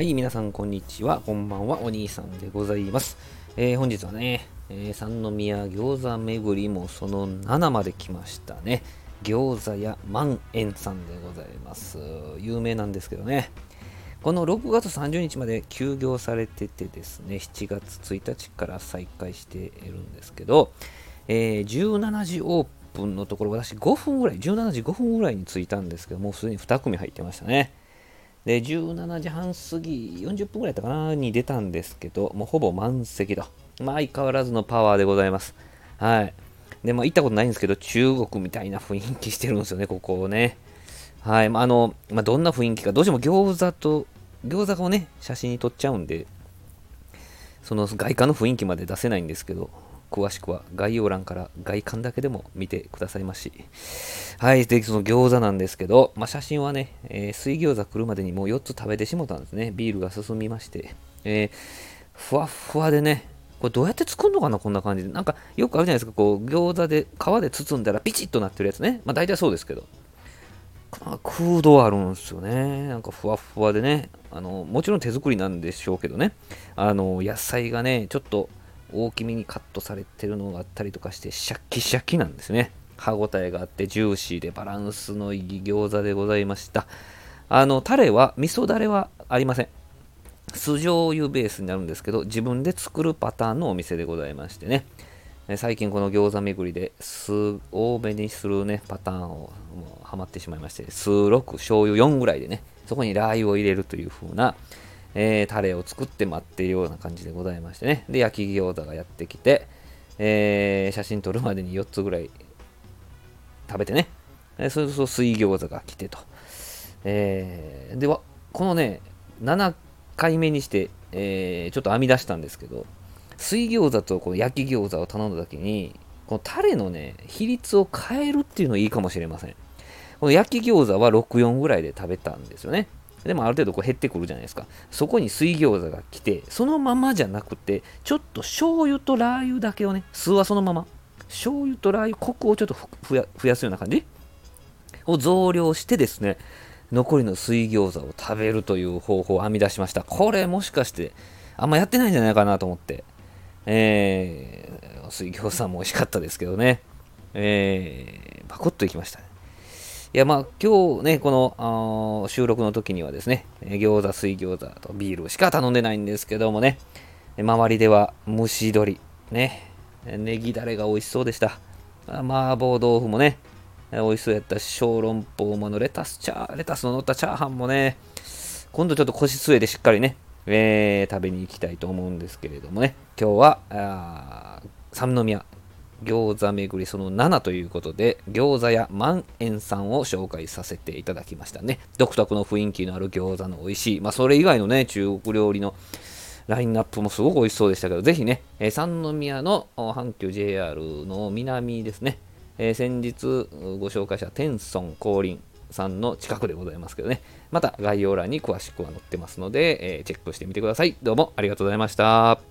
はい、皆さんこんにちは。こんばんは。お兄さんでございます。えー、本日はね、えー、三宮餃子巡りもその7まで来ましたね。餃子屋万円さんでございます。有名なんですけどね。この6月30日まで休業されててですね、7月1日から再開しているんですけど、えー、17時オープンのところ、私5分ぐらい、17時5分ぐらいに着いたんですけど、もうすでに2組入ってましたね。で、17時半過ぎ、40分ぐらいだったかな、に出たんですけど、もうほぼ満席と。まあ、相変わらずのパワーでございます。はい。で、まあ、行ったことないんですけど、中国みたいな雰囲気してるんですよね、ここをね。はい。まあ、あの、まあ、どんな雰囲気か、どうしても餃子と、餃子をね、写真に撮っちゃうんで、その外観の雰囲気まで出せないんですけど、詳しくは概要欄から外観だけでも見てくださいまし。はい。で、その餃子なんですけど、まあ、写真はね、えー、水餃子来るまでにもう4つ食べてしもたんですね。ビールが進みまして。えー、ふわふわでね、これどうやって作るのかなこんな感じで。なんかよくあるじゃないですか。こう、餃子で皮で包んだらピチッとなってるやつね。まあ大体そうですけど。空洞あるんですよね。なんかふわふわでね。あの、もちろん手作りなんでしょうけどね。あの、野菜がね、ちょっと大きめにカットされてるのがあったりとかしてシャッキシャキなんですね。歯ごたえがあってジューシーでバランスのいい餃子でございました。あのタレは味噌だれはありません。酢醤油ベースになるんですけど自分で作るパターンのお店でございましてね。最近この餃子巡りで酢多めにするねパターンをもうハマってしまいまして酢6醤油4ぐらいでねそこにラー油を入れるという風なえー、タレを作って待っているような感じでございましてね。で、焼き餃子がやってきて、えー、写真撮るまでに4つぐらい食べてね。えー、それと水餃子が来てと。えー、では、このね、7回目にして、えー、ちょっと編み出したんですけど、水餃子とこの焼き餃子を頼んだ時に、このタレのね、比率を変えるっていうのいいかもしれません。この焼き餃子は6、4ぐらいで食べたんですよね。でもある程度こう減ってくるじゃないですか。そこに水餃子が来て、そのままじゃなくて、ちょっと醤油とラー油だけをね、酢はそのまま、醤油とラー油、コクをちょっと増やすような感じを増量してですね、残りの水餃子を食べるという方法を編み出しました。これもしかして、あんまやってないんじゃないかなと思って、えー、水餃子も美味しかったですけどね、えー、パコッといきましたね。いや、まあ、今日ね、この収録の時にはですね、餃子、水餃子とビールしか頼んでないんですけどもね、周りでは蒸し鶏、ね、ネギだれが美味しそうでした。麻婆豆腐もね、美味しそうやったし、小籠包ものレタスチャー、レタスの乗ったチャーハンもね、今度ちょっと腰据えでしっかりね、えー、食べに行きたいと思うんですけれどもね、今日は、三宮餃子巡りその7ということで、餃子屋万円さんを紹介させていただきましたね。独特の雰囲気のある餃子の美味しい、まあそれ以外のね、中国料理のラインナップもすごく美味しそうでしたけど、ぜひね、えー、三宮の阪急 JR の南ですね、えー、先日ご紹介したテンソン降臨さんの近くでございますけどね、また概要欄に詳しくは載ってますので、えー、チェックしてみてください。どうもありがとうございました。